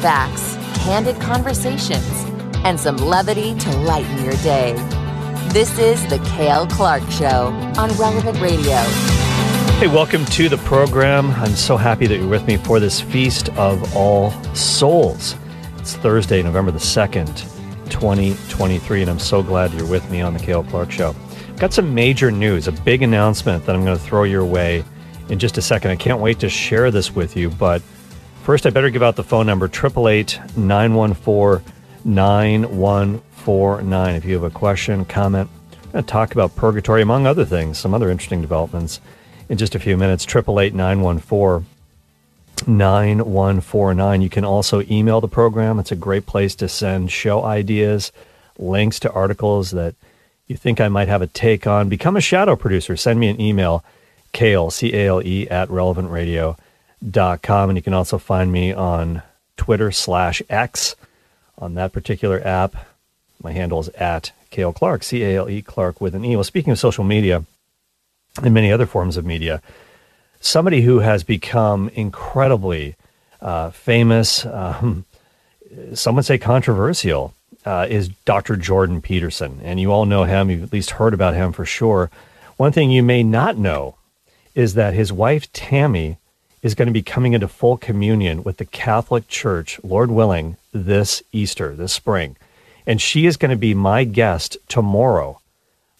Facts, candid conversations, and some levity to lighten your day. This is The Cale Clark Show on Relevant Radio. Hey, welcome to the program. I'm so happy that you're with me for this Feast of All Souls. It's Thursday, November the 2nd, 2023, and I'm so glad you're with me on The Cale Clark Show. Got some major news, a big announcement that I'm going to throw your way in just a second. I can't wait to share this with you, but first I better give out the phone number 888 914 9149. If you have a question, comment, I'm going to talk about purgatory, among other things, some other interesting developments in just a few minutes. 888 914 9149. You can also email the program. It's a great place to send show ideas, links to articles that you think I might have a take on. Become a shadow producer. Send me an email cale, C A L E, at relevantradio.com. Com, and you can also find me on Twitter slash X on that particular app. My handle is at Cale Clark, C A L E Clark with an E. Well, speaking of social media and many other forms of media, somebody who has become incredibly uh, famous, um, some would say controversial, uh, is Dr. Jordan Peterson. And you all know him, you've at least heard about him for sure. One thing you may not know is that his wife, Tammy, is going to be coming into full communion with the Catholic Church, Lord willing, this Easter, this spring. And she is going to be my guest tomorrow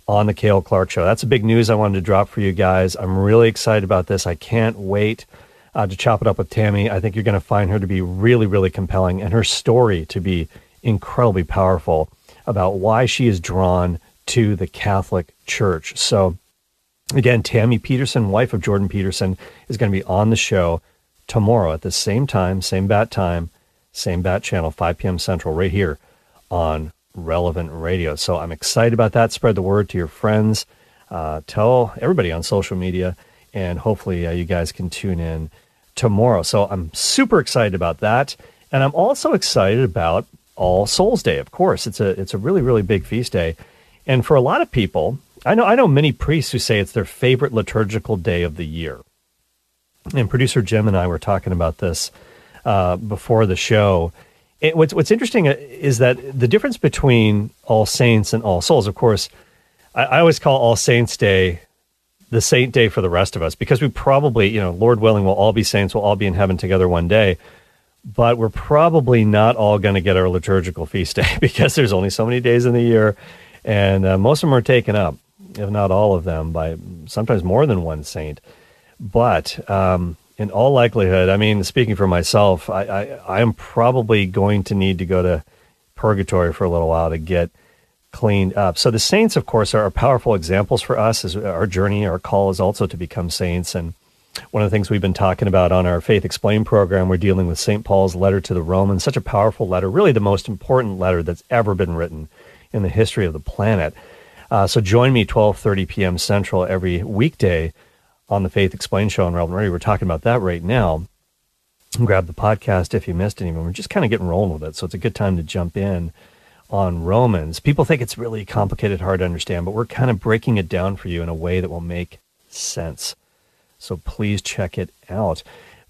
on the Cale Clark Show. That's a big news I wanted to drop for you guys. I'm really excited about this. I can't wait uh, to chop it up with Tammy. I think you're going to find her to be really, really compelling and her story to be incredibly powerful about why she is drawn to the Catholic Church. So, Again, Tammy Peterson, wife of Jordan Peterson, is going to be on the show tomorrow at the same time, same bat time, same bat channel, 5 p.m. Central, right here on Relevant Radio. So I'm excited about that. Spread the word to your friends. Uh, tell everybody on social media, and hopefully uh, you guys can tune in tomorrow. So I'm super excited about that, and I'm also excited about All Souls Day. Of course, it's a it's a really really big feast day, and for a lot of people, I know I know many priests who say it's their favorite liturgical day of the year. And producer Jim and I were talking about this uh, before the show. It, what's what's interesting uh, is that the difference between All Saints and All Souls, of course, I, I always call All Saints Day the saint day for the rest of us because we probably, you know, Lord willing, we'll all be saints, we'll all be in heaven together one day. But we're probably not all going to get our liturgical feast day because there's only so many days in the year, and uh, most of them are taken up if not all of them, by sometimes more than one saint. But um, in all likelihood, I mean, speaking for myself, I, I, am probably going to need to go to purgatory for a little while to get cleaned up. So the saints, of course, are powerful examples for us as our journey. Our call is also to become saints. And one of the things we've been talking about on our Faith Explained program, we're dealing with St. Paul's letter to the Romans, such a powerful letter, really the most important letter that's ever been written in the history of the planet. Uh, so join me 12:30 p.m. Central every weekday on the Faith Explained show on Relevant Radio. We're talking about that right now. Grab the podcast if you missed any. We're just kind of getting rolling with it, so it's a good time to jump in on Romans. People think it's really complicated, hard to understand, but we're kind of breaking it down for you in a way that will make sense. So please check it out.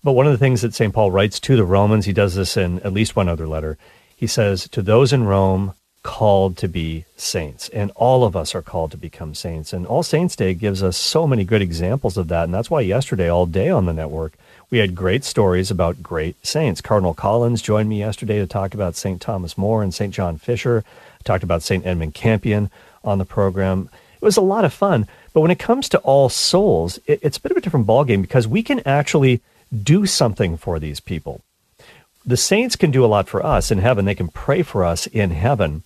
But one of the things that St. Paul writes to the Romans, he does this in at least one other letter. He says, To those in Rome called to be saints. And all of us are called to become saints. And All Saints Day gives us so many good examples of that. And that's why yesterday, all day on the network, we had great stories about great saints. Cardinal Collins joined me yesterday to talk about St. Thomas More and St. John Fisher. I talked about St. Edmund Campion on the program. It was a lot of fun. But when it comes to All Souls, it, it's a bit of a different ballgame because we can actually do something for these people. The saints can do a lot for us in heaven. They can pray for us in heaven.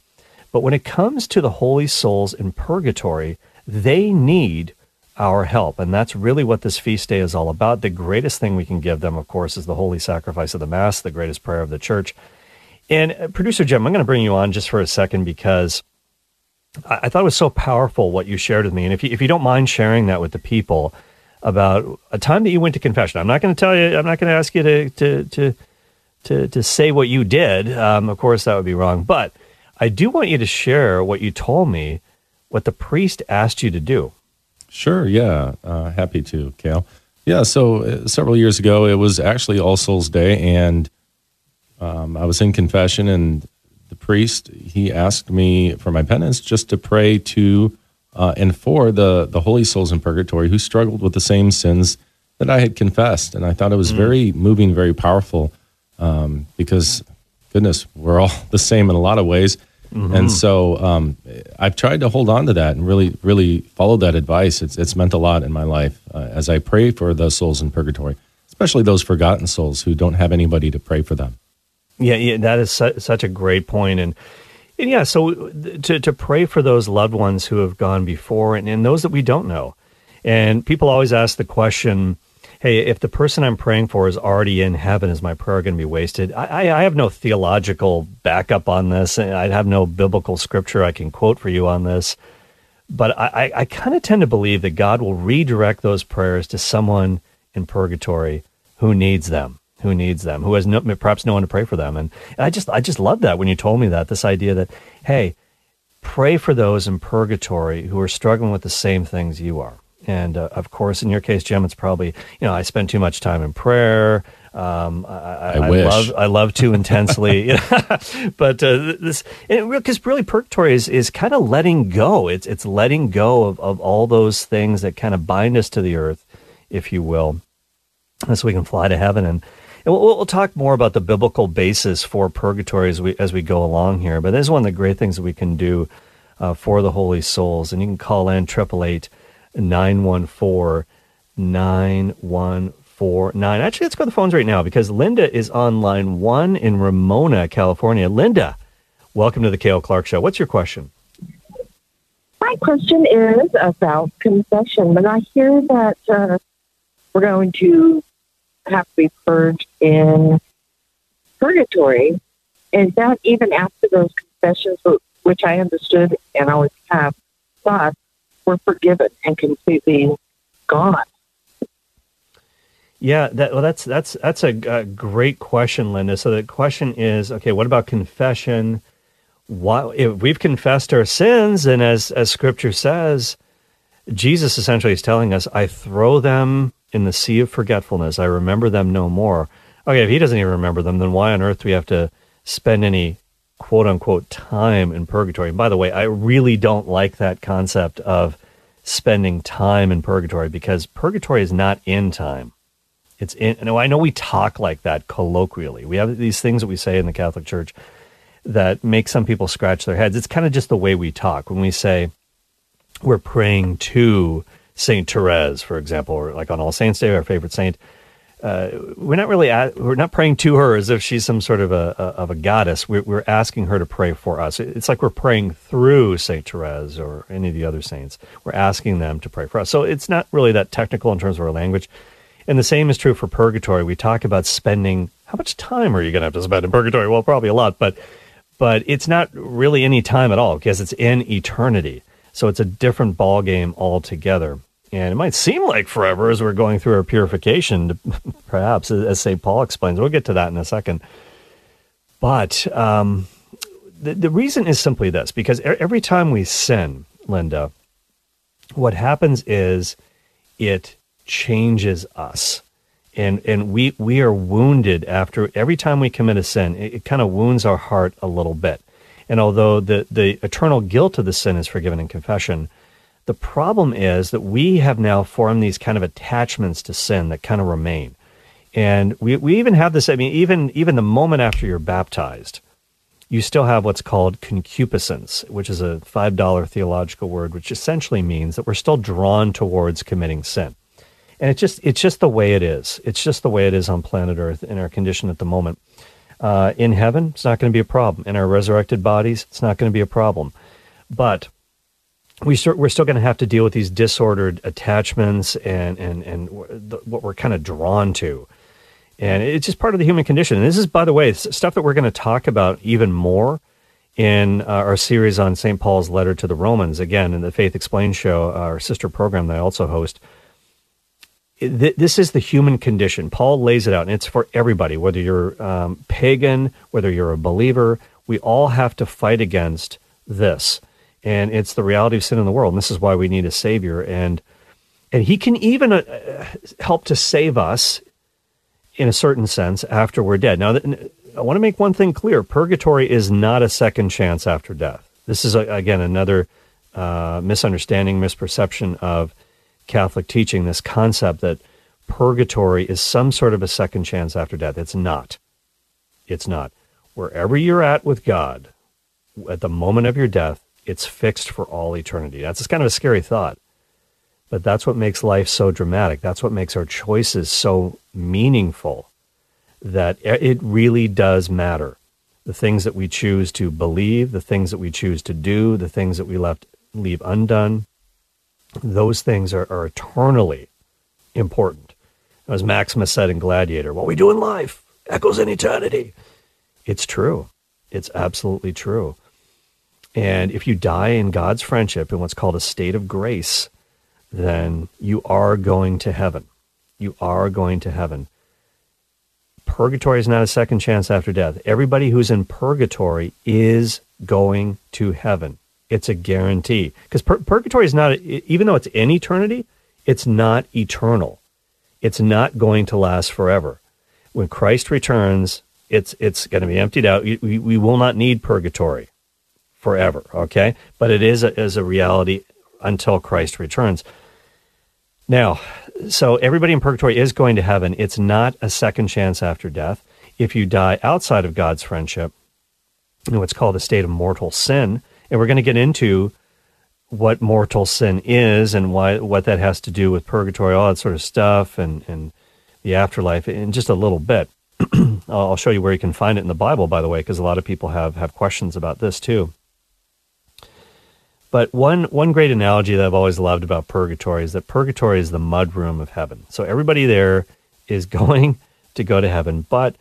But when it comes to the holy souls in purgatory, they need our help. And that's really what this feast day is all about. The greatest thing we can give them, of course, is the holy sacrifice of the Mass, the greatest prayer of the church. And uh, producer Jim, I'm going to bring you on just for a second because I, I thought it was so powerful what you shared with me. And if you, if you don't mind sharing that with the people about a time that you went to confession, I'm not going to tell you, I'm not going to ask you to, to, to, to, to say what you did. Um, of course, that would be wrong. But I do want you to share what you told me, what the priest asked you to do. Sure, yeah. Uh, happy to, Cale. Yeah, so uh, several years ago, it was actually All Souls Day, and Um, I was in confession, and the priest he asked me for my penance just to pray to uh, and for the the holy souls in purgatory who struggled with the same sins that I had confessed, and I thought it was mm. very moving, very powerful, um, because goodness, we're all the same in a lot of ways. Mm-hmm. And so um, I've tried to hold on to that and really, really follow that advice. It's, it's meant a lot in my life uh, as I pray for the souls in purgatory, especially those forgotten souls who don't have anybody to pray for them. Yeah, yeah that is su- such a great point. And, and yeah, so to, to pray for those loved ones who have gone before and, and those that we don't know. And people always ask the question, hey, if the person I'm praying for is already in heaven, is my prayer going to be wasted? I, I, have no theological backup on this. and I have no biblical scripture I can quote for you on this. But I, I kind of tend to believe that God will redirect those prayers to someone in purgatory who needs them, who needs them, who has no, perhaps no one to pray for them. And, and I just I just love that when you told me that this idea that hey, pray for those in purgatory who are struggling with the same things you are. And uh, of course, in your case, Jim, it's probably you know I spend too much time in prayer. Um, I, I, I, wish. love I love too intensely, but uh, this because really purgatory is, is kind of letting go. It's it's letting go of, of all those things that kind of bind us to the earth, if you will, so we can fly to heaven. And, and we'll, we'll talk more about the biblical basis for purgatory as we as we go along here. But this is one of the great things that we can do uh, for the holy souls. And you can call in triple eight 914 9149. Actually, let's go to the phones right now because Linda is on line one in Ramona, California. Linda, welcome to the Cale Clark Show. What's your question? My question is about confession. When I hear that uh, we're going to have to be purged in purgatory, is that even after those confessions, which I understood and always have thought were forgiven and completely gone. Yeah, that, well, that's that's that's a, a, great question, Linda. So the question is, okay, what about confession? Why, if we've confessed our sins, and as as Scripture says, Jesus essentially is telling us, "I throw them in the sea of forgetfulness. I remember them no more." Okay, if He doesn't even remember them, then why on earth do we have to spend any quote unquote time in purgatory. And by the way, I really don't like that concept of spending time in purgatory because purgatory is not in time. It's in, know, I know we talk like that colloquially. We have these things that we say in the Catholic Church that make some people scratch their heads. It's kind of just the way we talk. When we say we're praying to Saint Therese, for example, or like on All Saints Day, our favorite saint, uh, we're not really at, we're not praying to her as if she's some sort of a, a of a goddess. We're, we're, asking her to pray for us. It's like we're praying through Saint Therese or any of the other saints. We're asking them to pray for us. So it's not really that technical in terms of our language. And the same is true for purgatory. We talk about spending. How much time are you going to have to spend in purgatory? Well, probably a lot, but but it's not really any time at all because it's in eternity. So it's a different ball game altogether. And it might seem like forever as we're going through our purification, perhaps, as St. Paul explains. We'll get to that in a second. But um, the, the reason is simply this because every time we sin, Linda, what happens is it changes us. And, and we, we are wounded after every time we commit a sin, it, it kind of wounds our heart a little bit. And although the, the eternal guilt of the sin is forgiven in confession, the problem is that we have now formed these kind of attachments to sin that kind of remain. And we, we even have this, I mean, even, even the moment after you're baptized, you still have what's called concupiscence, which is a $5 theological word, which essentially means that we're still drawn towards committing sin. And it's just, it's just the way it is. It's just the way it is on planet Earth in our condition at the moment. Uh, in heaven, it's not going to be a problem. In our resurrected bodies, it's not going to be a problem. But we start, we're still going to have to deal with these disordered attachments and and and the, what we're kind of drawn to, and it's just part of the human condition. And this is, by the way, stuff that we're going to talk about even more in uh, our series on St. Paul's letter to the Romans. Again, in the Faith Explained show, our sister program that I also host. This is the human condition. Paul lays it out, and it's for everybody, whether you're um, pagan, whether you're a believer. We all have to fight against this and it's the reality of sin in the world. And this is why we need a savior, and and he can even uh, help to save us in a certain sense after we're dead. Now, I want to make one thing clear purgatory is not a second chance after death. This is, a, again, another uh, misunderstanding, misperception of Catholic teaching this concept that purgatory is some sort of a second chance after death. It's not. It's not. Wherever you're at with God, at the moment of your death, it's fixed for all eternity. That's kind of a scary thought. But that's what makes life so dramatic. That's what makes our choices so meaningful that it really does matter. The things that we choose to believe, the things that we choose to do, the things that we left leave undone, those things are, are eternally important. As Maximus said in Gladiator, what we do in life echoes in eternity. It's true. It's absolutely true. And if you die in God's friendship in what's called a state of grace, then you are going to heaven. You are going to heaven. Purgatory is not a second chance after death. Everybody who's in purgatory is going to heaven. It's a guarantee. Because pur- purgatory is not, even though it's in eternity, it's not eternal. It's not going to last forever. When Christ returns, it's, it's going to be emptied out. We, we will not need purgatory forever, okay? But it is a, is a reality until Christ returns. Now, so everybody in purgatory is going to heaven. It's not a second chance after death. If you die outside of God's friendship, in what's called a state of mortal sin, and we're going to get into what mortal sin is and why what that has to do with purgatory, all that sort of stuff, and and the afterlife in just a little bit. I'll show you where you can find it in the Bible, by the way, because a lot of people have have questions about this too. But one one great analogy that I've always loved about purgatory is that purgatory is the mudroom of heaven. So everybody there is going to go to heaven, but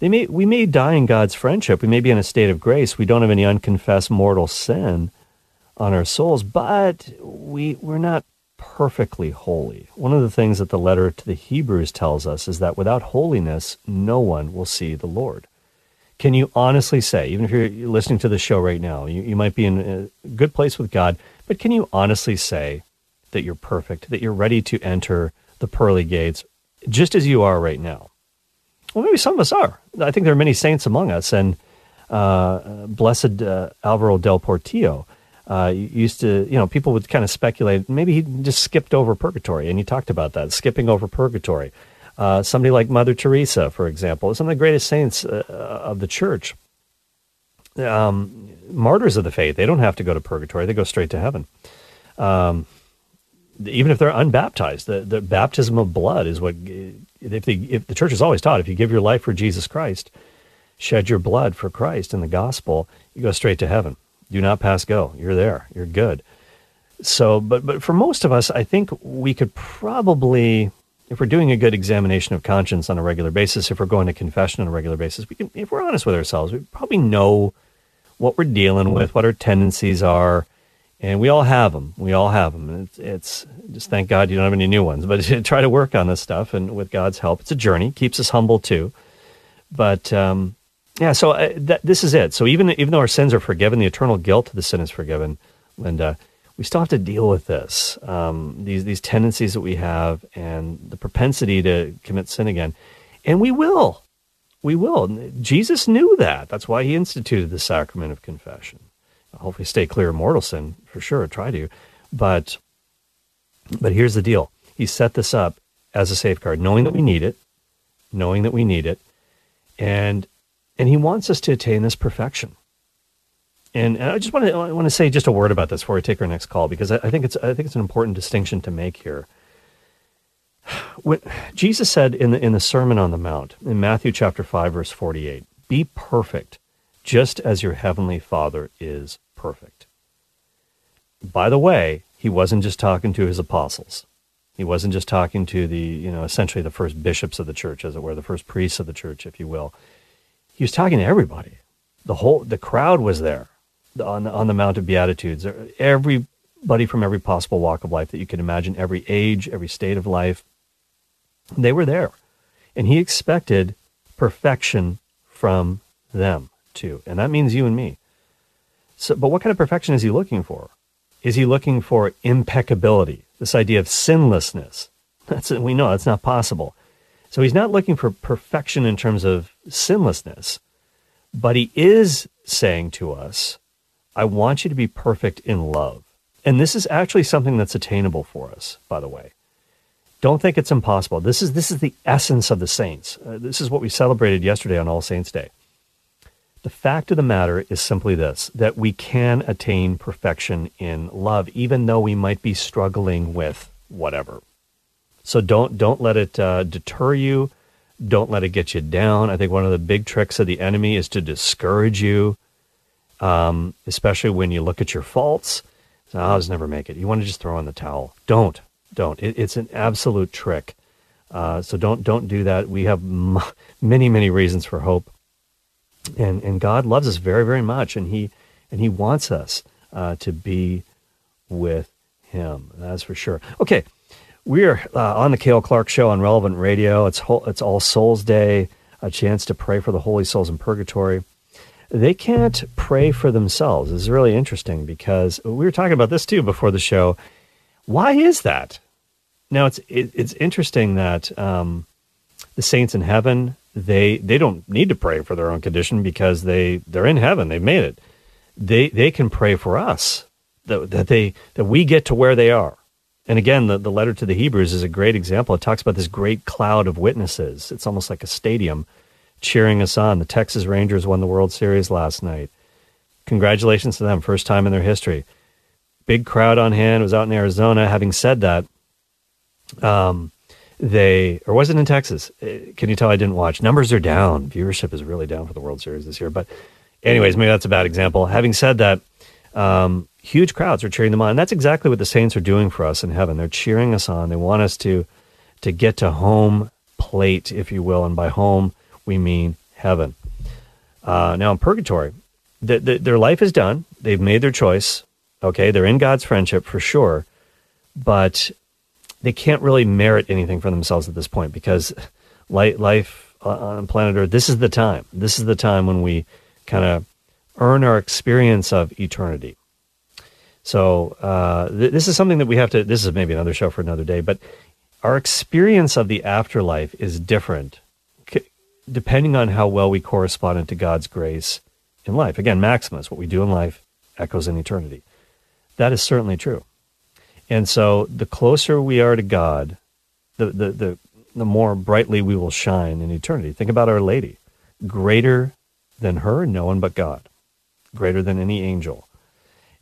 they may we may die in God's friendship. We may be in a state of grace. We don't have any unconfessed mortal sin on our souls, but we we're not perfectly holy. One of the things that the letter to the Hebrews tells us is that without holiness, no one will see the Lord. Can you honestly say, even if you're listening to the show right now, you, you might be in a good place with God, but can you honestly say that you're perfect, that you're ready to enter the pearly gates just as you are right now? Well, maybe some of us are. I think there are many saints among us, and uh, blessed uh, Alvaro del Portillo uh, used to, you know, people would kind of speculate maybe he just skipped over purgatory, and he talked about that, skipping over purgatory. Uh, somebody like Mother Teresa, for example, some of the greatest saints uh, of the church, um, martyrs of the faith, they don't have to go to purgatory; they go straight to heaven. Um, even if they're unbaptized, the, the baptism of blood is what. If the if the church has always taught, if you give your life for Jesus Christ, shed your blood for Christ in the gospel, you go straight to heaven. Do not pass go. You're there. You're good. So, but but for most of us, I think we could probably if we're doing a good examination of conscience on a regular basis, if we're going to confession on a regular basis, we can, if we're honest with ourselves, we probably know what we're dealing with, what our tendencies are, and we all have them. We all have them. It's, it's just thank God you don't have any new ones, but try to work on this stuff, and with God's help, it's a journey. Keeps us humble too, but um, yeah. So uh, that, this is it. So even even though our sins are forgiven, the eternal guilt of the sin is forgiven. Linda, we still have to deal with this um, these these tendencies that we have and the propensity to commit sin again. And we will we will. Jesus knew that. That's why he instituted the sacrament of confession. Hopefully stay clear of mortal sin for sure try to. But but here's the deal. He set this up as a safeguard knowing that we need it knowing that we need it. And and he wants us to attain this perfection and, I just want to I want to say just a word about this before we take our next call because I, I think it's I think it's an important distinction to make here. When Jesus said in the in the Sermon on the Mount in Matthew chapter five verse forty eight, "Be perfect, just as your heavenly Father is perfect." By the way, he wasn't just talking to his apostles. He wasn't just talking to the you know essentially the first bishops of the church, as it were, the first priests of the church, if you will. He was talking to everybody. The whole the crowd was there on on the Mount of Beatitudes. Everybody from every possible walk of life that you can imagine, every age, every state of life, they were there. And he expected perfection from them too. And that means you and me. So, but what kind of perfection is he looking for? Is he looking for impeccability? This idea of sinlessness. That's we know that's not possible. So he's not looking for perfection in terms of sinlessness. But he is saying to us, I want you to be perfect in love. And this is actually something that's attainable for us, by the way. Don't think it's impossible. This is this is the essence of the saints. Uh, this is what we celebrated yesterday on All Saints Day. The fact of the matter is simply this that we can attain perfection in love, even though we might be struggling with whatever. So don't, don't let it uh, deter you. Don't let it get you down. I think one of the big tricks of the enemy is to discourage you, um, especially when you look at your faults. So, I'll just never make it. You want to just throw in the towel. Don't. Don't. It, it's an absolute trick. Uh, so don't don't do that. We have m- many many reasons for hope and and God loves us very very much, and he and he wants us uh, to be with Him. That's for sure. Okay, we are uh, on the Cale Clark Show on Relevant Radio. It's whole, it's All Souls Day, a chance to pray for the holy souls in purgatory. They can't pray for themselves. It's really interesting because we were talking about this too before the show. Why is that? Now it's it, it's interesting that um, the saints in heaven they they don't need to pray for their own condition because they they're in heaven they've made it they they can pray for us that, that they that we get to where they are and again the, the letter to the hebrews is a great example it talks about this great cloud of witnesses it's almost like a stadium cheering us on the texas rangers won the world series last night congratulations to them first time in their history big crowd on hand was out in arizona having said that um, they or was it in Texas? Uh, can you tell I didn't watch? Numbers are down. Viewership is really down for the World Series this year. But, anyways, maybe that's a bad example. Having said that, um, huge crowds are cheering them on. And that's exactly what the Saints are doing for us in heaven. They're cheering us on. They want us to to get to home plate, if you will, and by home we mean heaven. Uh, now in purgatory, the, the, their life is done. They've made their choice. Okay, they're in God's friendship for sure, but they can't really merit anything for themselves at this point because life on planet Earth, this is the time. This is the time when we kind of earn our experience of eternity. So uh, th- this is something that we have to. This is maybe another show for another day, but our experience of the afterlife is different depending on how well we correspond to God's grace in life. Again, Maximus, what we do in life echoes in eternity. That is certainly true. And so the closer we are to God, the, the, the, the more brightly we will shine in eternity. Think about Our Lady. Greater than her, no one but God. Greater than any angel.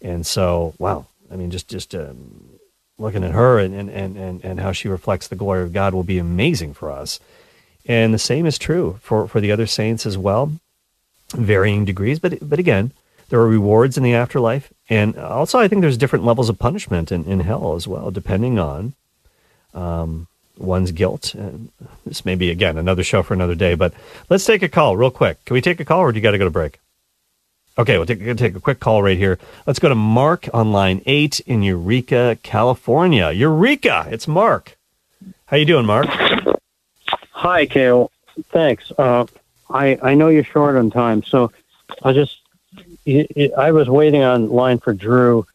And so, wow. I mean, just, just um, looking at her and, and, and, and how she reflects the glory of God will be amazing for us. And the same is true for, for the other saints as well, varying degrees. But, but again, there are rewards in the afterlife. And also, I think there's different levels of punishment in, in hell as well, depending on um, one's guilt. And this may be, again, another show for another day, but let's take a call real quick. Can we take a call or do you got to go to break? Okay, we'll take, take a quick call right here. Let's go to Mark on line eight in Eureka, California. Eureka! It's Mark. How you doing, Mark? Hi, Cale. Thanks. Uh, I I know you're short on time, so I'll just I was waiting on line for Drew.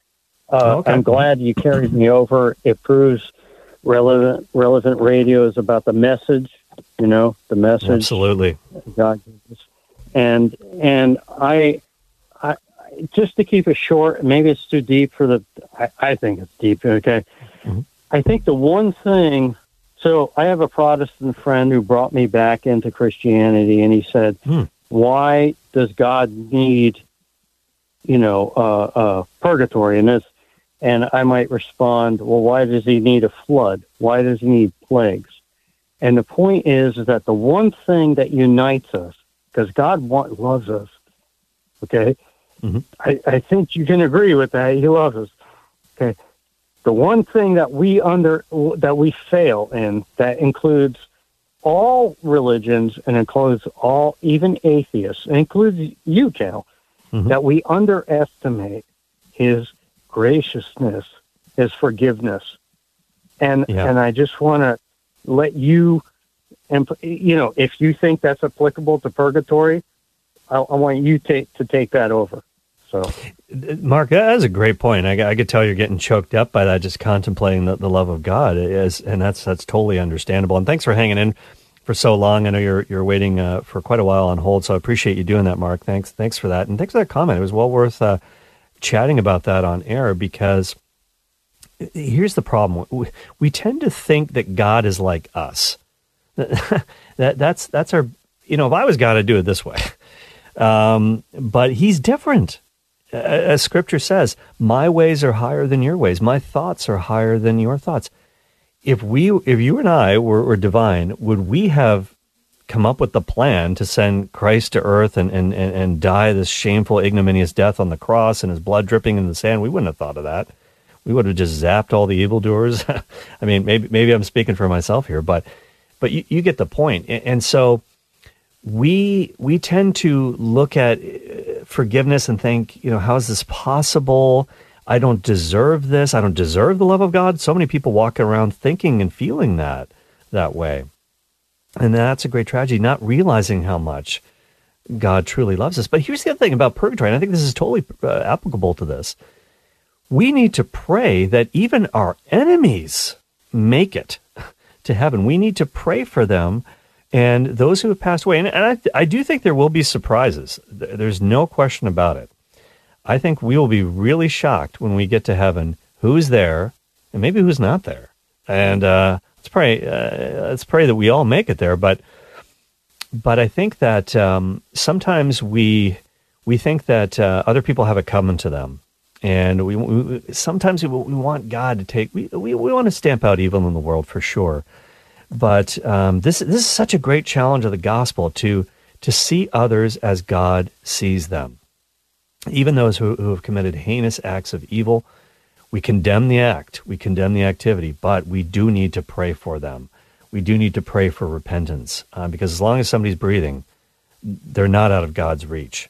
Uh, okay. I'm glad you carried me over. It proves relevant relevant radio is about the message. You know, the message. Absolutely. God, and and I, I just to keep it short. Maybe it's too deep for the. I, I think it's deep. Okay. Mm-hmm. I think the one thing. So I have a Protestant friend who brought me back into Christianity, and he said, hmm. "Why does God need you know, uh, uh, purgatory and this. And I might respond, well, why does he need a flood? Why does he need plagues? And the point is, is that the one thing that unites us, because God want, loves us, okay? Mm-hmm. I, I think you can agree with that. He loves us. Okay. The one thing that we under that we fail in that includes all religions and includes all even atheists, and includes you, Cal, mm-hmm. that we underestimate his graciousness, his forgiveness. And yeah. and I just want to let you and you know, if you think that's applicable to purgatory, I, I want you to, to take that over. So, Mark, that's a great point. I, I could tell you're getting choked up by that, just contemplating the, the love of God, is, and that's that's totally understandable. And thanks for hanging in for so long. I know you're you're waiting uh, for quite a while on hold, so I appreciate you doing that, Mark. Thanks, thanks for that, and thanks for that comment. It was well worth uh, chatting about that on air because here's the problem: we, we tend to think that God is like us. that that's that's our you know. If I was God, I'd do it this way, um, but He's different. As Scripture says, my ways are higher than your ways. My thoughts are higher than your thoughts if we if you and I were, were divine, would we have come up with the plan to send Christ to earth and, and, and, and die this shameful, ignominious death on the cross and his blood dripping in the sand? We wouldn't have thought of that. We would have just zapped all the evildoers. I mean, maybe maybe I'm speaking for myself here, but but you, you get the point. And, and so we we tend to look at forgiveness and think, you know, how is this possible? I don't deserve this. I don't deserve the love of God. So many people walk around thinking and feeling that that way. And that's a great tragedy, not realizing how much God truly loves us. But here's the other thing about purgatory, and I think this is totally uh, applicable to this. We need to pray that even our enemies make it to heaven. We need to pray for them and those who have passed away. And, and I, I do think there will be surprises. There's no question about it. I think we will be really shocked when we get to heaven who's there and maybe who's not there. And uh, let's pray. Uh, let's pray that we all make it there. But but I think that um, sometimes we we think that uh, other people have it coming to them, and we, we sometimes we, we, want God to take. We, we we want to stamp out evil in the world for sure. But um, this this is such a great challenge of the gospel to to see others as God sees them even those who, who have committed heinous acts of evil, we condemn the act, we condemn the activity, but we do need to pray for them. We do need to pray for repentance uh, because as long as somebody's breathing, they're not out of God's reach.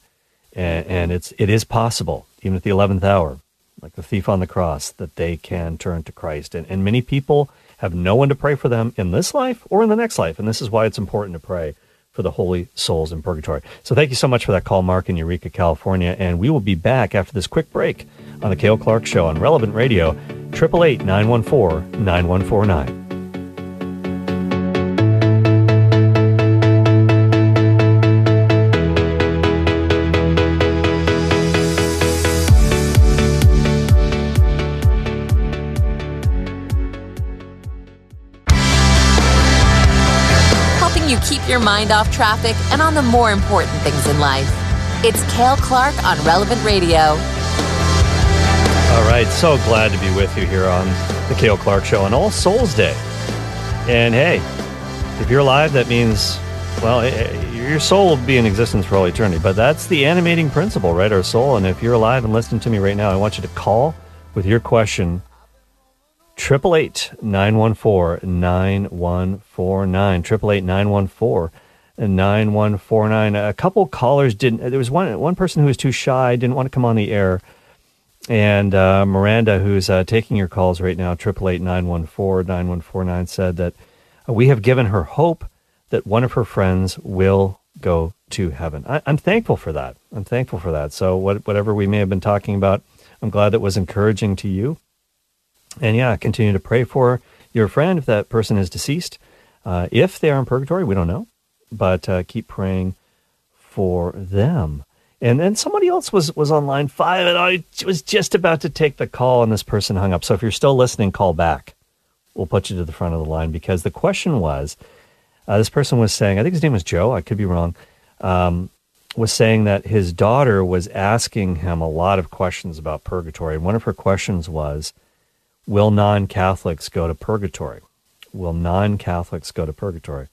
And, and it's, it is possible, even at the 11th hour, like the thief on the cross, that they can turn to Christ. And, and many people have no one to pray for them in this life or in the next life. And this is why it's important to pray for the holy souls in purgatory. So thank you so much for that call, Mark, in Eureka, California. And we will be back after this quick break on the Cale Clark Show on Relevant Radio, 888 914 9149. Your mind off traffic and on the more important things in life. It's Cale Clark on Relevant Radio. All right, so glad to be with you here on the Cale Clark Show on All Souls Day. And hey, if you're alive, that means, well, eh, eh, your soul will be in existence for all eternity. But that's the animating principle, right? Our soul. And if you're alive and listening to me right now, I want you to call with your question Triple eight nine one four nine one four nine. Triple eight nine one four nine one four nine. A couple callers didn't. There was one one person who was too shy, didn't want to come on the air. And uh, Miranda, who's uh, taking your calls right now, triple eight nine one four nine one four nine, said that we have given her hope that one of her friends will go to heaven. I, am thankful for that. I'm thankful for that. So what, whatever we may have been talking about, I'm glad that was encouraging to you. And yeah, continue to pray for your friend if that person is deceased. Uh, if they are in purgatory, we don't know, but uh, keep praying for them. And then somebody else was was on line five, and I was just about to take the call, and this person hung up. So if you're still listening, call back. We'll put you to the front of the line because the question was, uh, this person was saying, I think his name was Joe. I could be wrong. Um, was saying that his daughter was asking him a lot of questions about purgatory, and one of her questions was, Will non Catholics go to purgatory? Will non Catholics go to purgatory?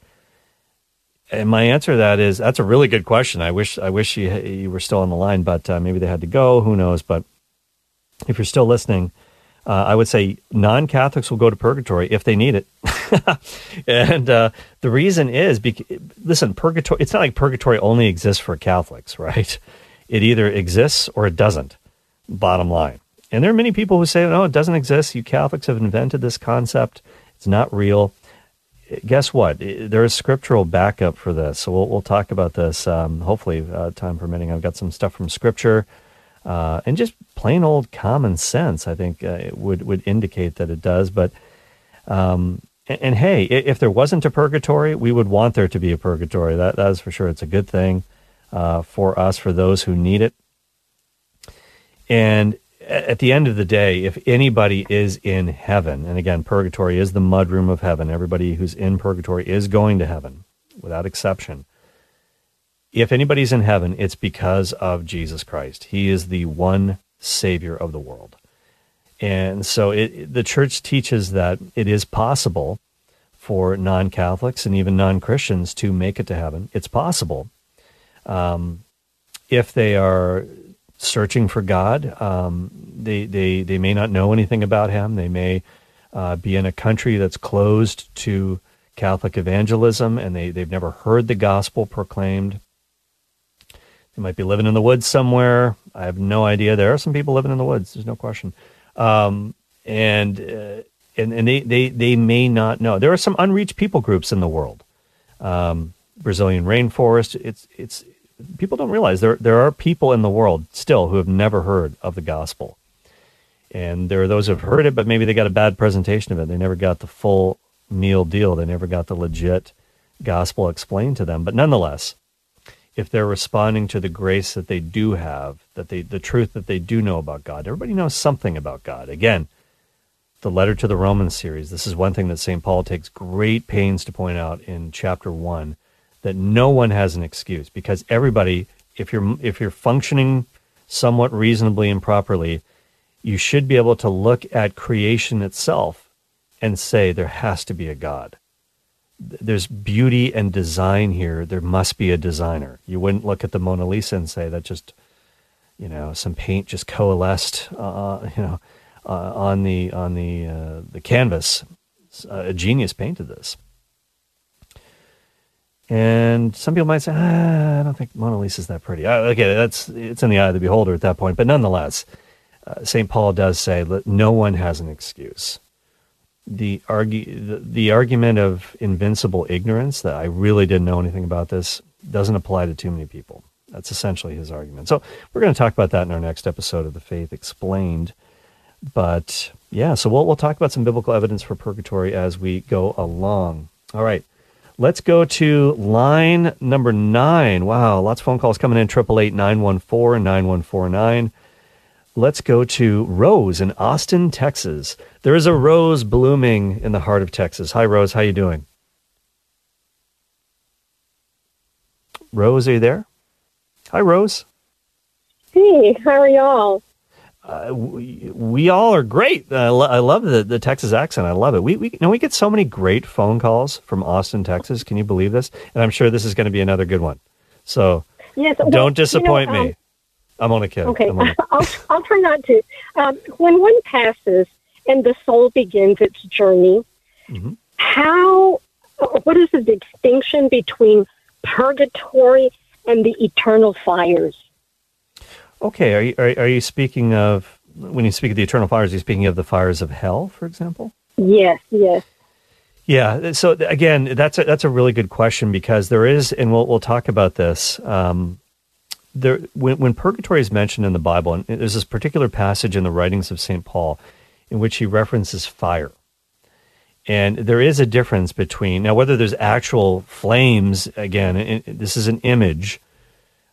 And my answer to that is that's a really good question. I wish I wish you, you were still on the line, but uh, maybe they had to go. Who knows? But if you're still listening, uh, I would say non Catholics will go to purgatory if they need it. and uh, the reason is because, listen, purgatory, it's not like purgatory only exists for Catholics, right? It either exists or it doesn't, bottom line. And there are many people who say, no, it doesn't exist. You Catholics have invented this concept. It's not real. Guess what? There is scriptural backup for this. So we'll, we'll talk about this, um, hopefully, uh, time permitting. I've got some stuff from scripture. Uh, and just plain old common sense, I think, uh, would, would indicate that it does. But um, And, and, hey, if there wasn't a purgatory, we would want there to be a purgatory. That that is for sure. It's a good thing uh, for us, for those who need it. And at the end of the day, if anybody is in heaven, and again, purgatory is the mudroom of heaven, everybody who's in purgatory is going to heaven without exception. If anybody's in heaven, it's because of Jesus Christ. He is the one Savior of the world. And so it, the church teaches that it is possible for non Catholics and even non Christians to make it to heaven. It's possible. Um, if they are searching for God, um, they, they, they may not know anything about Him. They may uh, be in a country that's closed to Catholic evangelism and they, they've never heard the gospel proclaimed. They might be living in the woods somewhere. I have no idea. There are some people living in the woods. There's no question. Um, and, uh, and, and they, they, they may not know. There are some unreached people groups in the world. Um, Brazilian rainforest. It's, it's, people don't realize there, there are people in the world still who have never heard of the gospel. And there are those who have heard it, but maybe they got a bad presentation of it. They never got the full meal deal. They never got the legit gospel explained to them. But nonetheless, if they're responding to the grace that they do have, that they the truth that they do know about God. Everybody knows something about God. Again, the letter to the Romans series. This is one thing that St. Paul takes great pains to point out in chapter 1 that no one has an excuse because everybody if you're if you're functioning somewhat reasonably and properly, you should be able to look at creation itself and say there has to be a God there's beauty and design here. There must be a designer. You wouldn't look at the Mona Lisa and say that just, you know, some paint just coalesced, uh, you know, uh, on the on the uh, the canvas. A genius painted this. And some people might say, ah, I don't think Mona Lisa is that pretty. Uh, okay, that's it's in the eye of the beholder at that point. But nonetheless, uh, St. Paul does say that no one has an excuse the argue the, the argument of invincible ignorance that I really didn't know anything about this doesn't apply to too many people. That's essentially his argument. So we're going to talk about that in our next episode of the Faith Explained. But yeah, so we'll we'll talk about some biblical evidence for purgatory as we go along. All right. Let's go to line number nine. Wow, lots of phone calls coming in. Triple eight nine one four nine one four nine. Let's go to Rose in Austin, Texas. There is a rose blooming in the heart of Texas. Hi, Rose. How you doing? Rose, are you there? Hi, Rose. Hey, how are y'all? Uh, we, we, all are great. I, lo- I love the, the Texas accent. I love it. We, we, you know, we get so many great phone calls from Austin, Texas. Can you believe this? And I'm sure this is going to be another good one. So yes, well, don't disappoint you know, um, me. I'm on a kid. Okay, I'll, I'll try not to. Um, when one passes and the soul begins its journey, mm-hmm. how, what is the distinction between purgatory and the eternal fires? Okay, are you, are, are you speaking of, when you speak of the eternal fires, are you speaking of the fires of hell, for example? Yes, yes. Yeah. So again, that's a, that's a really good question because there is, and we'll we'll talk about this. Um, there when, when purgatory is mentioned in the Bible, and there's this particular passage in the writings of St. Paul in which he references fire. And there is a difference between now whether there's actual flames. Again, this is an image.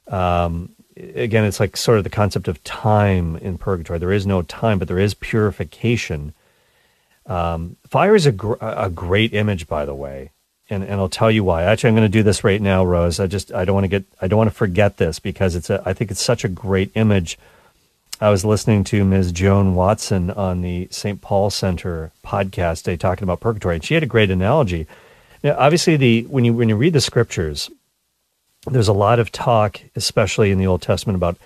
Um, again, it's like sort of the concept of time in purgatory. There is no time, but there is purification. Um, fire is a, gr- a great image, by the way and, and I'll tell you why. Actually, I'm going to do this right now, Rose. I just I don't want to get I don't want to forget this because it's a I think it's such a great image. I was listening to Ms. Joan Watson on the St. Paul Center podcast day talking about purgatory, and she had a great analogy. Now, obviously, the when you when you read the scriptures, there's a lot of talk, especially in the Old Testament, about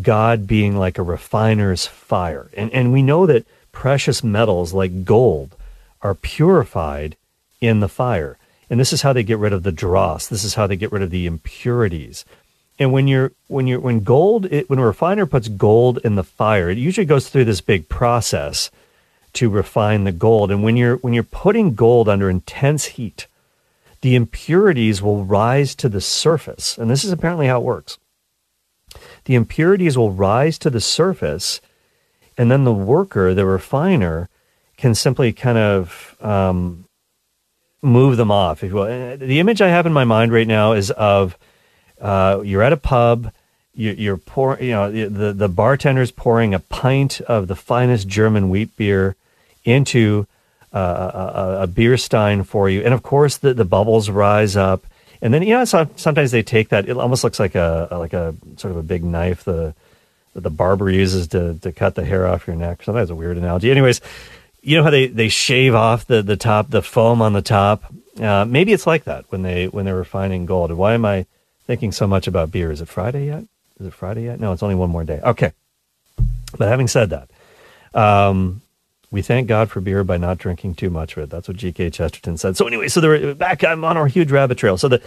God being like a refiner's fire, and and we know that precious metals like gold are purified in the fire. And this is how they get rid of the dross. This is how they get rid of the impurities. And when you're when you're when gold it, when a refiner puts gold in the fire, it usually goes through this big process to refine the gold. And when you're when you're putting gold under intense heat, the impurities will rise to the surface. And this is apparently how it works. The impurities will rise to the surface, and then the worker, the refiner, can simply kind of um, move them off, if you will. The image I have in my mind right now is of uh, you're at a pub, you, you're pouring, you know, the the bartender's pouring a pint of the finest German wheat beer into uh, a, a, beer stein for you, and of course the the bubbles rise up, and then you know sometimes they take that. It almost looks like a like a sort of a big knife the the barber uses to to cut the hair off your neck. Sometimes a weird analogy. Anyways, you know how they, they shave off the, the top, the foam on the top. Uh, maybe it's like that when they when they're refining gold. Why am I thinking so much about beer? Is it Friday yet? Is it Friday yet? No, it's only one more day. Okay. But having said that, um, we thank God for beer by not drinking too much of it. That's what G.K. Chesterton said. So anyway, so they're back. I'm on our huge rabbit trail. So the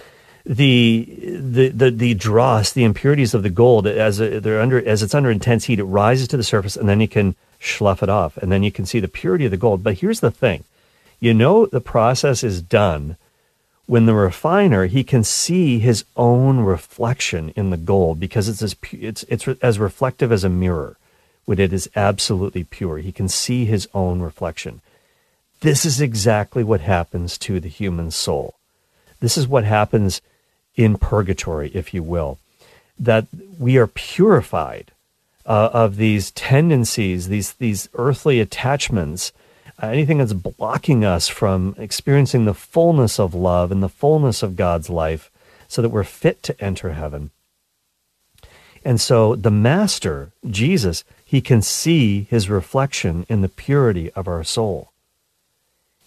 the the the, the dross, the impurities of the gold, as uh, they're under as it's under intense heat, it rises to the surface, and then you can slough it off, and then you can see the purity of the gold. But here's the thing you know, the process is done when the refiner he can see his own reflection in the gold because it's as it's it's as reflective as a mirror when it is absolutely pure. He can see his own reflection. This is exactly what happens to the human soul. This is what happens in purgatory if you will that we are purified uh, of these tendencies, these these earthly attachments, uh, anything that's blocking us from experiencing the fullness of love and the fullness of God's life, so that we're fit to enter heaven. And so the Master, Jesus, he can see his reflection in the purity of our soul.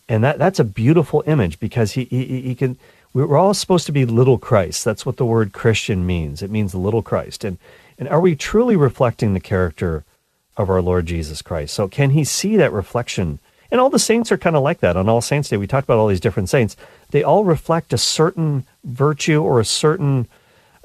And that, that's a beautiful image because he, he, he can, we're all supposed to be little Christ. That's what the word Christian means. It means little Christ. And and are we truly reflecting the character of our Lord Jesus Christ? So can he see that reflection? And all the saints are kind of like that. On All Saints Day, we talked about all these different saints. They all reflect a certain virtue or a certain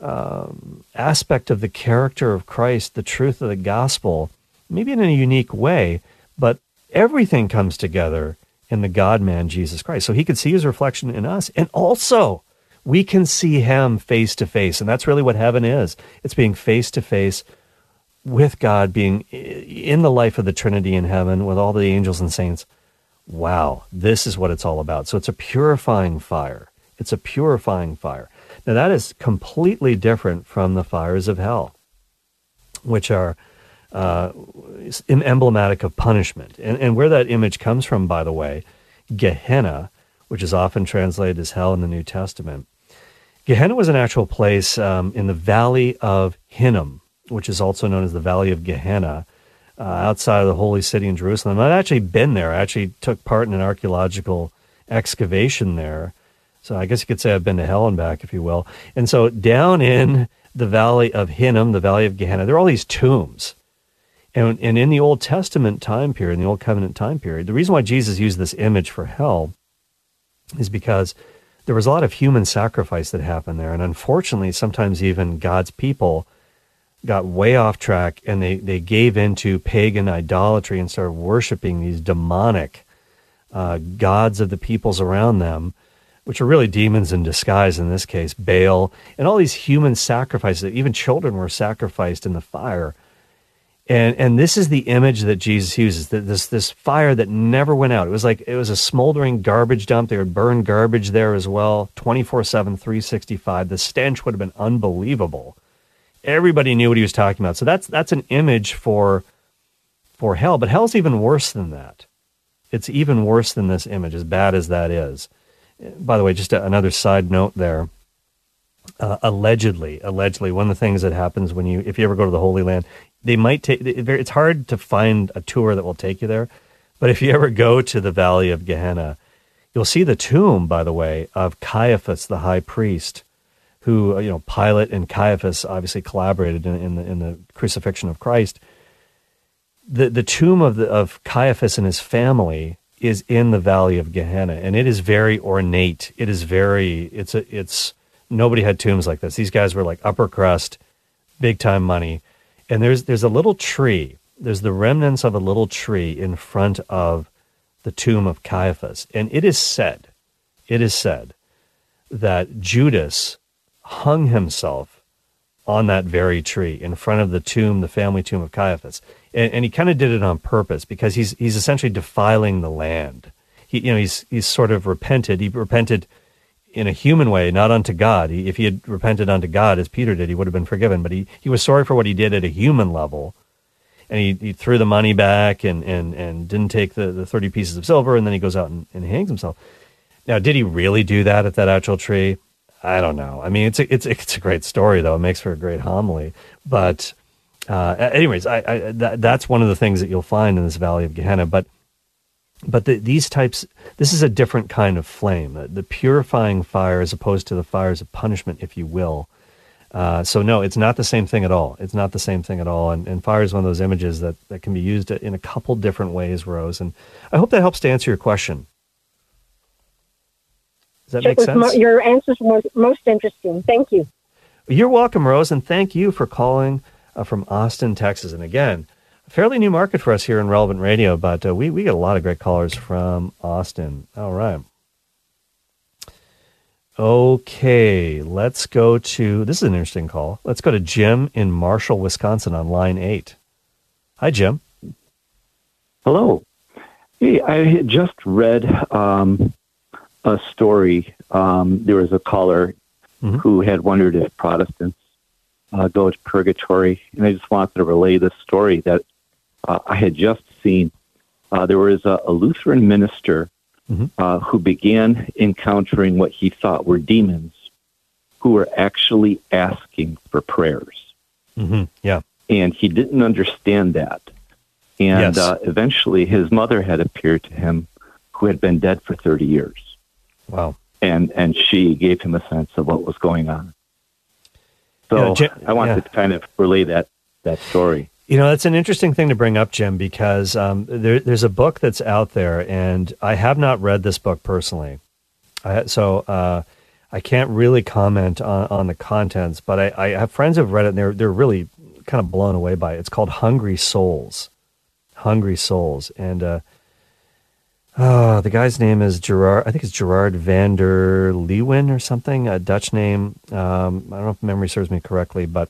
um, aspect of the character of Christ, the truth of the gospel, maybe in a unique way, but everything comes together in the God man, Jesus Christ. So he could see his reflection in us. And also, we can see him face to face. And that's really what heaven is it's being face to face with God, being in the life of the Trinity in heaven with all the angels and saints. Wow, this is what it's all about. So it's a purifying fire. It's a purifying fire. Now, that is completely different from the fires of hell, which are uh, emblematic of punishment. And, and where that image comes from, by the way, Gehenna, which is often translated as hell in the New Testament. Gehenna was an actual place um, in the valley of Hinnom, which is also known as the Valley of Gehenna, uh, outside of the holy city in Jerusalem. I've actually been there. I actually took part in an archaeological excavation there. So I guess you could say I've been to hell and back, if you will. And so down in the valley of Hinnom, the valley of Gehenna, there are all these tombs. And, and in the Old Testament time period, in the Old Covenant time period, the reason why Jesus used this image for hell is because there was a lot of human sacrifice that happened there. And unfortunately, sometimes even God's people got way off track and they, they gave into pagan idolatry and started worshiping these demonic uh, gods of the peoples around them, which are really demons in disguise in this case, Baal, and all these human sacrifices. Even children were sacrificed in the fire and and this is the image that Jesus uses that this this fire that never went out. It was like it was a smoldering garbage dump. They would burn garbage there as well, 24/7 365. The stench would have been unbelievable. Everybody knew what he was talking about. So that's that's an image for for hell, but hell's even worse than that. It's even worse than this image as bad as that is. By the way, just another side note there. Uh, allegedly, allegedly, one of the things that happens when you, if you ever go to the Holy Land, they might take. It's hard to find a tour that will take you there, but if you ever go to the Valley of Gehenna, you'll see the tomb, by the way, of Caiaphas, the high priest, who uh, you know Pilate and Caiaphas obviously collaborated in, in the in the crucifixion of Christ. The the tomb of the of Caiaphas and his family is in the Valley of Gehenna, and it is very ornate. It is very. It's a. It's nobody had tombs like this. These guys were like upper crust, big time money and there's there's a little tree. There's the remnants of a little tree in front of the tomb of Caiaphas, and it is said, it is said that Judas hung himself on that very tree in front of the tomb, the family tomb of Caiaphas. And, and he kind of did it on purpose because he's, he's essentially defiling the land. He, you know, he's, he's sort of repented. He repented in a human way, not unto God. He, if he had repented unto God as Peter did, he would have been forgiven. But he, he was sorry for what he did at a human level. And he, he threw the money back and, and, and didn't take the, the 30 pieces of silver. And then he goes out and, and hangs himself. Now, did he really do that at that actual tree? I don't know. I mean, it's a, it's it's a great story though. It makes for a great homily. But uh, anyways, I, I that, that's one of the things that you'll find in this Valley of Gehenna. But but the, these types, this is a different kind of flame, the, the, purifying fire as opposed to the fires of punishment, if you will. Uh, so no, it's not the same thing at all. It's not the same thing at all. And, and fire is one of those images that, that can be used in a couple different ways, Rose. And I hope that helps to answer your question. Does that make sense? Mo- your answers were most interesting. Thank you. You're welcome, Rose, and thank you for calling uh, from Austin, Texas. And again, a fairly new market for us here in Relevant Radio, but uh, we, we get a lot of great callers from Austin. All right. Okay, let's go to this is an interesting call. Let's go to Jim in Marshall, Wisconsin on line eight. Hi, Jim. Hello. Hey, I had just read um, a story. Um, there was a caller mm-hmm. who had wondered if Protestants uh, go to purgatory, and I just wanted to relay this story that uh, I had just seen. Uh, there was a, a Lutheran minister mm-hmm. Uh, who began encountering what he thought were demons who were actually asking for prayers. Mm-hmm. Yeah. And he didn't understand that. And yes. Uh, eventually his mother had appeared to him who had been dead for 30 years. Wow. And and she gave him a sense of what was going on. So Jim, I wanted yeah. to kind of relay that that story. You know, that's an interesting thing to bring up, Jim, because um, there, there's a book that's out there, and I have not read this book personally. I, so uh, I can't really comment on, on the contents, but I, I have friends who've read it, and they're they're really kind of blown away by it. It's called Hungry Souls. Hungry Souls, and uh, Oh, the guy's name is Gerard. I think it's Gerard van der Leeuwen or something, a Dutch name. Um, I don't know if memory serves me correctly, but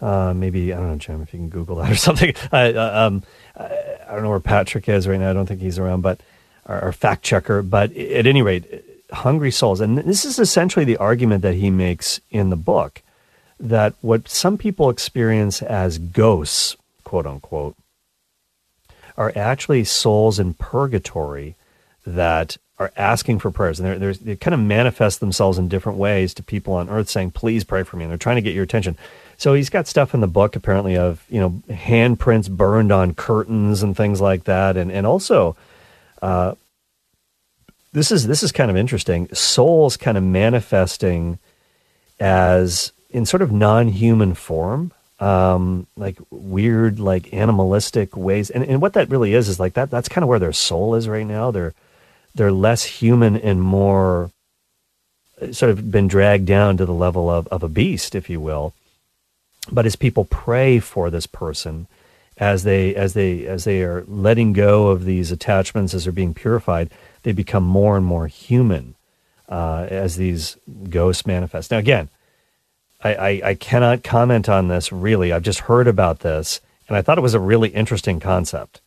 uh, maybe I don't know, Jim, if you can Google that or something. I, uh, um, I, I, don't know where Patrick is right now. I don't think he's around, but our, our fact checker. But at any rate, hungry souls, and this is essentially the argument that he makes in the book that what some people experience as ghosts, quote unquote, are actually souls in purgatory that are asking for prayers. And they're, they're, they kind of manifest themselves in different ways to people on earth saying, please pray for me. And they're trying to get your attention. So he's got stuff in the book apparently of, you know, handprints burned on curtains and things like that. And, and also, uh, this is this is kind of interesting. Souls kind of manifesting as in sort of non-human form um, like weird, like animalistic ways. And, and what that really is is like that. That's kind of where their soul is right now. They're they're less human and more uh, sort of been dragged down to the level of, of a beast, if you will. But as people pray for this person, as they as they as they are letting go of these attachments as they're being purified, they become more and more human uh, as these ghosts manifest. Now, again, I, I, I cannot comment on this really. I've just heard about this, and I thought it was a really interesting concept.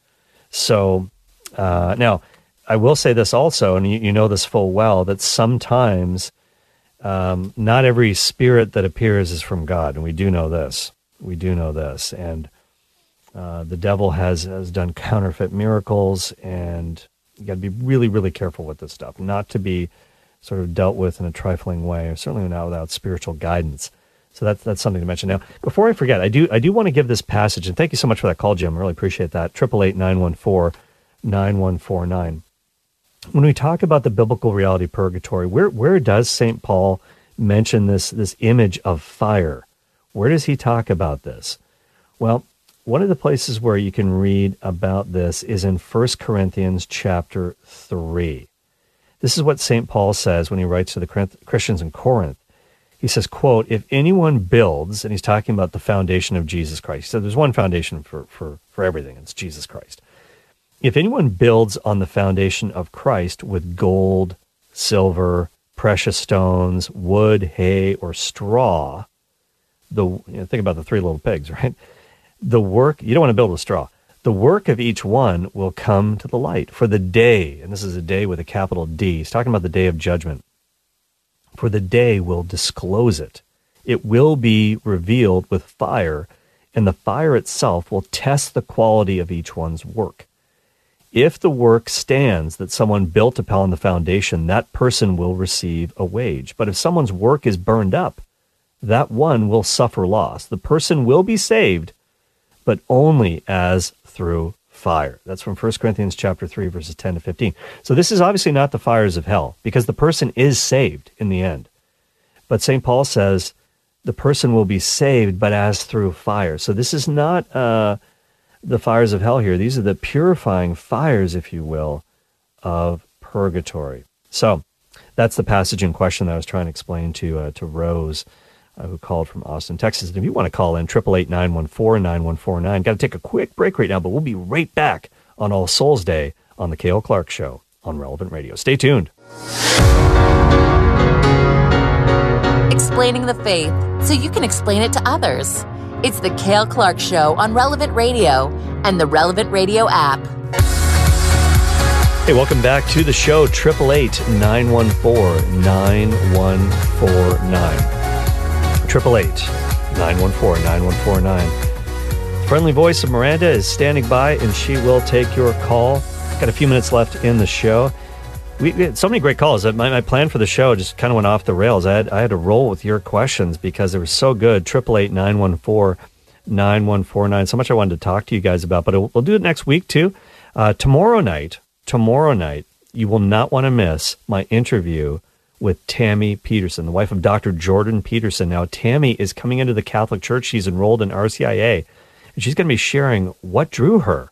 So uh, now, I will say this also, and you, you know this full well, that sometimes um, not every spirit that appears is from God, and we do know this. We do know this, and uh, the devil has has done counterfeit miracles, and you got to be really, really careful with this stuff, not to be sort of dealt with in a trifling way, or certainly not without spiritual guidance. So that's that's something to mention. Now, before I forget, I do I do want to give this passage, and thank you so much for that call, Jim. I really appreciate that. Triple eight nine one four nine one four nine. When we talk about the biblical reality purgatory, where where does Saint Paul mention this this image of fire? Where does he talk about this? Well, one of the places where you can read about this is in 1 Corinthians chapter 3. This is what St. Paul says when he writes to the Christians in Corinth he says, quote, if anyone builds, and he's talking about the foundation of Jesus Christ. So there's one foundation for, for, for everything. It's Jesus Christ. If anyone builds on the foundation of Christ with gold, silver, precious stones, wood, hay, or straw, the you know, think about the three little pigs, right? The work you don't want to build with straw. The work of each one will come to the light for the day, and this is a day with a capital D. He's talking about the day of judgment. For the day will disclose it. It will be revealed with fire, and the fire itself will test the quality of each one's work. If the work stands that someone built upon the foundation, that person will receive a wage. But if someone's work is burned up, that one will suffer loss. The person will be saved, but only as through fire. That's from 1 Corinthians chapter 3 verses 10 to 15. So this is obviously not the fires of hell because the person is saved in the end. But St. Paul says the person will be saved but as through fire. So this is not uh, the fires of hell here. These are the purifying fires, if you will, of purgatory. So that's the passage in question that I was trying to explain to uh, to Rose, uh, who called from Austin, Texas. And if you want to call in, 888 Got to take a quick break right now, but we'll be right back on All Souls Day on the Cale Clark Show on Relevant Radio. Stay tuned. Explaining the faith so you can explain it to others. It's the Cale Clark Show on Relevant Radio and the Relevant Radio app. Hey, welcome back to the show. 888 914 9149. 888 914 9149. Friendly voice of Miranda is standing by and she will take your call. Got a few minutes left in the show. We, we had so many great calls. My, my plan for the show just kind of went off the rails. I had, I had to roll with your questions because they were so good. 888 914 9149. So much I wanted to talk to you guys about, but we'll do it next week too. Uh, tomorrow night, tomorrow night, you will not want to miss my interview with Tammy Peterson, the wife of Dr. Jordan Peterson. Now, Tammy is coming into the Catholic Church. She's enrolled in RCIA, and she's going to be sharing what drew her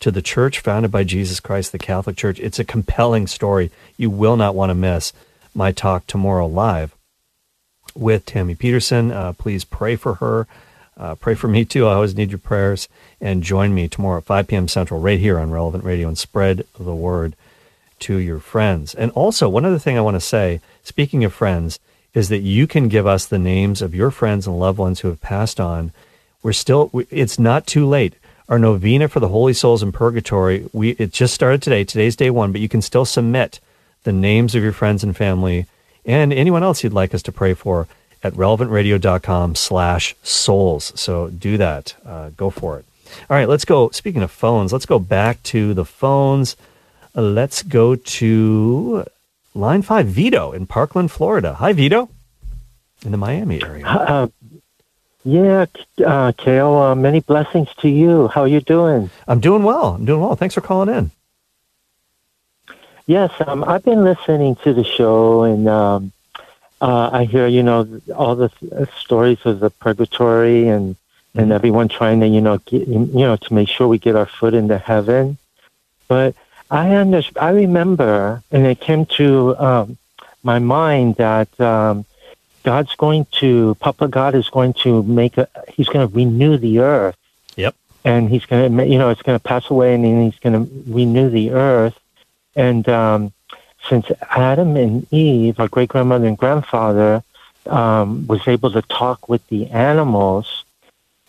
to the church founded by Jesus Christ, the Catholic Church. It's a compelling story. You will not want to miss my talk tomorrow live with Tammy Peterson. Uh, please pray for her. Uh, pray for me too. I always need your prayers. And join me tomorrow at 5 p.m. Central right here on Relevant Radio and spread the word to your friends. And also, one other thing I want to say, speaking of friends, is that you can give us the names of your friends and loved ones who have passed on. We're still, it's not too late. Our novena for the holy souls in purgatory, we it just started today. Today's day one, but you can still submit the names of your friends and family and anyone else you'd like us to pray for at relevantradio.com slash souls. So do that. Uh, go for it. All right, let's go. Speaking of phones, let's go back to the phones. Let's go to line five, Vito in Parkland, Florida. Hi, Vito, in the Miami area. Uh, yeah, uh, Cale, uh, many blessings to you. How are you doing? I'm doing well. I'm doing well. Thanks for calling in. Yes, um, I've been listening to the show, and um, uh, I hear, you know, all the uh, stories of the purgatory and and mm-hmm. everyone trying to, you know, get, you know, to make sure we get our foot into heaven. But I under, I remember, and it came to um, my mind that um, God's going to, Papa God is going to make a, he's going to renew the earth. Yep. And he's going to, you know, it's going to pass away and then he's going to renew the earth. And um, since Adam and Eve, our great grandmother and grandfather, um, was able to talk with the animals,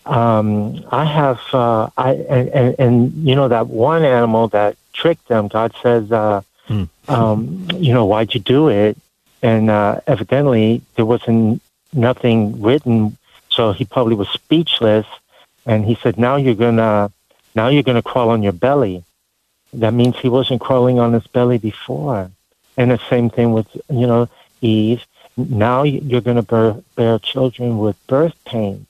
um, I have, uh, I and, and, and, you know that one animal that tricked them. God says, uh, mm. um, you know, why'd you do it? and uh, evidently there wasn't nothing written, so he probably was speechless. And he said, "Now you're gonna, now you're gonna crawl on your belly." That means he wasn't crawling on his belly before. And the same thing with you know Eve. Now you're going to bear, bear children with birth pains,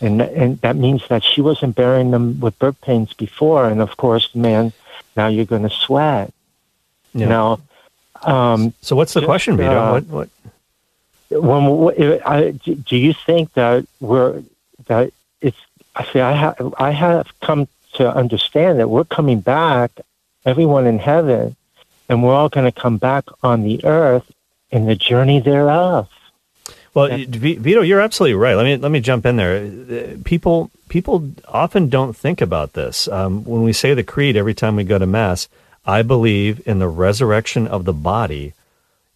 and and that means that she wasn't bearing them with birth pains before. And of course, man, now you're going to sweat. Yeah. Now um, so what's the just, question, Vito? Uh, what, what? When, I, do you think that we're that it's? I say I have I have come to understand that we're coming back, everyone in heaven, and we're all going to come back on the earth in the journey thereof. Well, Vito, you're absolutely right. Let me let me jump in there. People people often don't think about this. Um, when we say the creed every time we go to mass, I believe in the resurrection of the body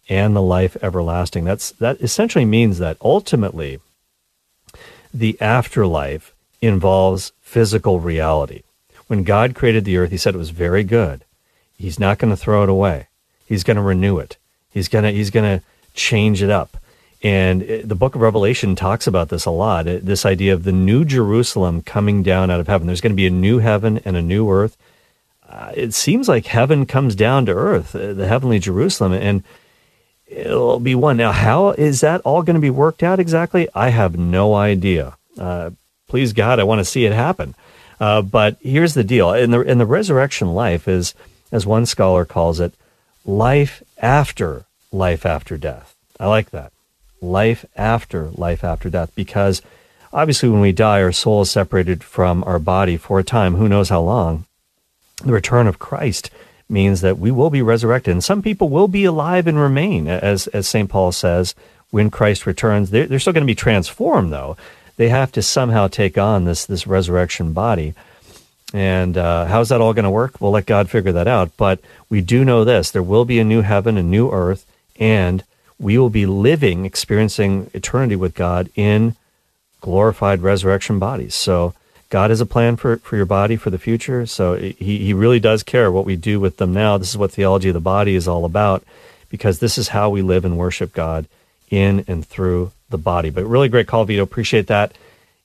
and the life everlasting. That's that essentially means that ultimately the afterlife involves physical reality. When God created the earth, he said it was very good. He's not going to throw it away. He's going to renew it. He's going to he's going to change it up. And the book of Revelation talks about this a lot. This idea of the new Jerusalem coming down out of heaven. There's going to be a new heaven and a new earth. Uh, it seems like heaven comes down to earth, uh, the heavenly Jerusalem, and it'll be one. Now, how is that all going to be worked out exactly? I have no idea. Uh, please God, I want to see it happen. Uh, but here's the deal: in the in the resurrection life is, as one scholar calls it, life after life after death. I like that. Life after life after death, because obviously when we die, our soul is separated from our body for a time. Who knows how long? The return of Christ means that we will be resurrected, and some people will be alive and remain, as as Saint Paul says. When Christ returns, they're, they're still going to be transformed, though they have to somehow take on this this resurrection body. And uh, how's that all going to work? We'll let God figure that out. But we do know this: there will be a new heaven, a new earth, and we will be living, experiencing eternity with God in glorified resurrection bodies. So God has a plan for, for your body for the future. So he, he really does care what we do with them now. This is what theology of the body is all about, because this is how we live and worship God in and through the body. But really great call, Vito. Appreciate that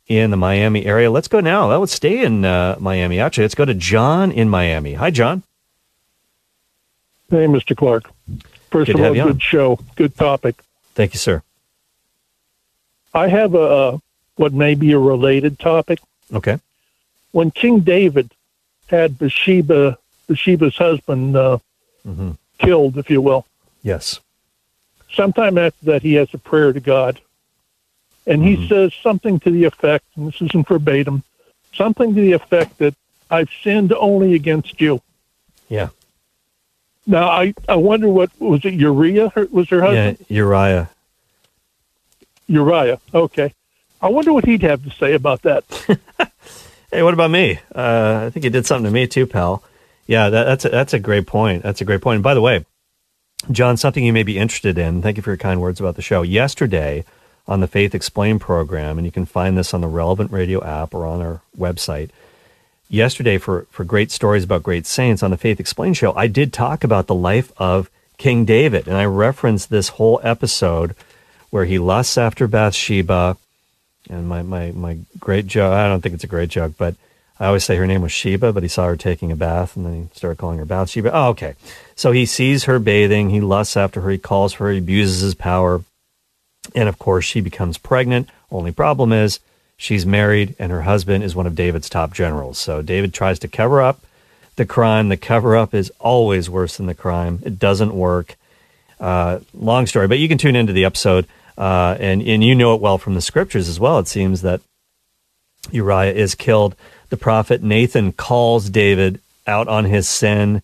in the Miami area. Let's go now. Let's stay in uh, Miami. Actually, let's go to John in Miami. Hi, John. Hey, Mr. Clark. First good of all, good show, good topic. Thank you, sir. I have a, a what may be a related topic. Okay. When King David had Bathsheba, Bathsheba's husband, uh, mm-hmm. killed, if you will. Yes. Sometime after that, he has a prayer to God and he mm-hmm. says something to the effect, and this isn't verbatim, something to the effect that I've sinned only against you. Yeah. Now I I wonder what was it Uriah was her husband? Yeah, Uriah. Uriah. Okay. I wonder what he'd have to say about that. hey, what about me? Uh, I think he did something to me too, pal. Yeah, that, that's a, that's a great point. That's a great point. And by the way, John, something you may be interested in. Thank you for your kind words about the show. Yesterday, on the Faith Explained program, and you can find this on the Relevant Radio app or on our website. Yesterday, for, for great stories about great saints on the Faith Explained show, I did talk about the life of King David, and I referenced this whole episode where he lusts after Bathsheba. And my, my, my great joke, I don't think it's a great joke, but I always say her name was Sheba, but he saw her taking a bath and then he started calling her Bathsheba. Oh, okay. So he sees her bathing, he lusts after her, he calls her, he abuses his power. And of course, she becomes pregnant. Only problem is she's married and her husband is one of David's top generals. So David tries to cover up the crime. The cover up is always worse than the crime. It doesn't work. Uh, long story, but you can tune into the episode. Uh, and, and you know it well from the scriptures as well. It seems that Uriah is killed. The prophet Nathan calls David out on his sin.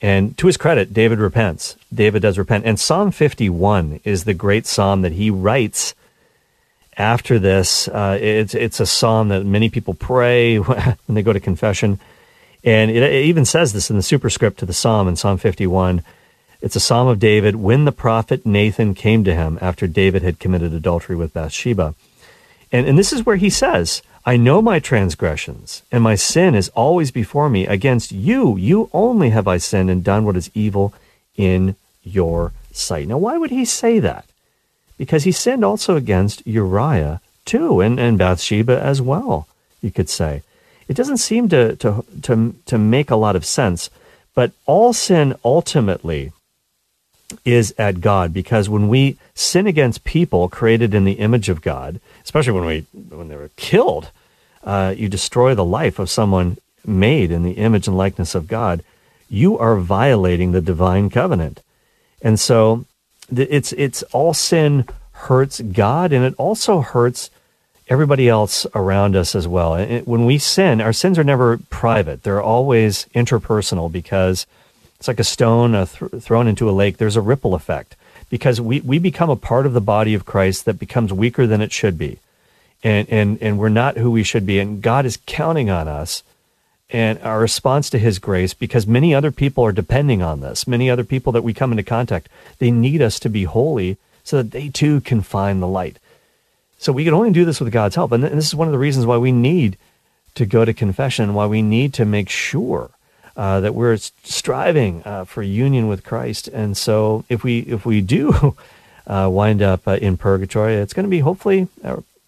And to his credit, David repents. David does repent. And Psalm 51 is the great psalm that he writes after this. Uh, it's, it's a psalm that many people pray when they go to confession. And it, it even says this in the superscript to the psalm in Psalm 51. It's a psalm of David when the prophet Nathan came to him after David had committed adultery with Bathsheba. And, and this is where he says, I know my transgressions, and my sin is always before me. Against you, you only have I sinned and done what is evil in your sight. Now, why would he say that? Because he sinned also against Uriah, too, and, and Bathsheba as well, you could say. It doesn't seem to, to, to, to make a lot of sense, but all sin ultimately is at God because when we sin against people created in the image of God, especially when we when they were killed, uh, you destroy the life of someone made in the image and likeness of God. You are violating the divine covenant, and so it's it's all sin hurts God, and it also hurts everybody else around us as well. And when we sin, our sins are never private; they're always interpersonal because it's like a stone th- thrown into a lake. There's a ripple effect because we, we become a part of the body of Christ that becomes weaker than it should be. And, and, and we're not who we should be. And God is counting on us and our response to his grace because many other people are depending on this. Many other people that we come into contact, they need us to be holy so that they too can find the light. So we can only do this with God's help. And this is one of the reasons why we need to go to confession, why we need to make sure uh, that we're striving uh, for union with Christ. And so if we if we do uh, wind up uh, in purgatory, it's going to be hopefully.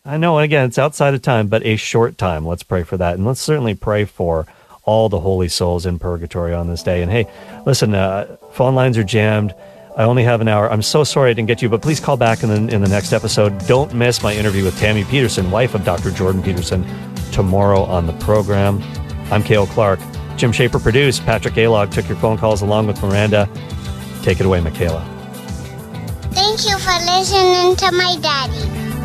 I know, and again, it's outside of time, but a short time. Let's pray for that, and let's certainly pray for all the holy souls in purgatory on this day. And hey, listen, uh, phone lines are jammed. I only have an hour. I'm so sorry I didn't get you, but please call back in the, in the next episode. Don't miss my interview with Tammy Peterson, wife of Dr. Jordan Peterson, tomorrow on the program. I'm Cale Clark. Jim Shaper produced. Patrick Alog took your phone calls along with Miranda. Take it away, Michaela. Thank you for listening to my daddy.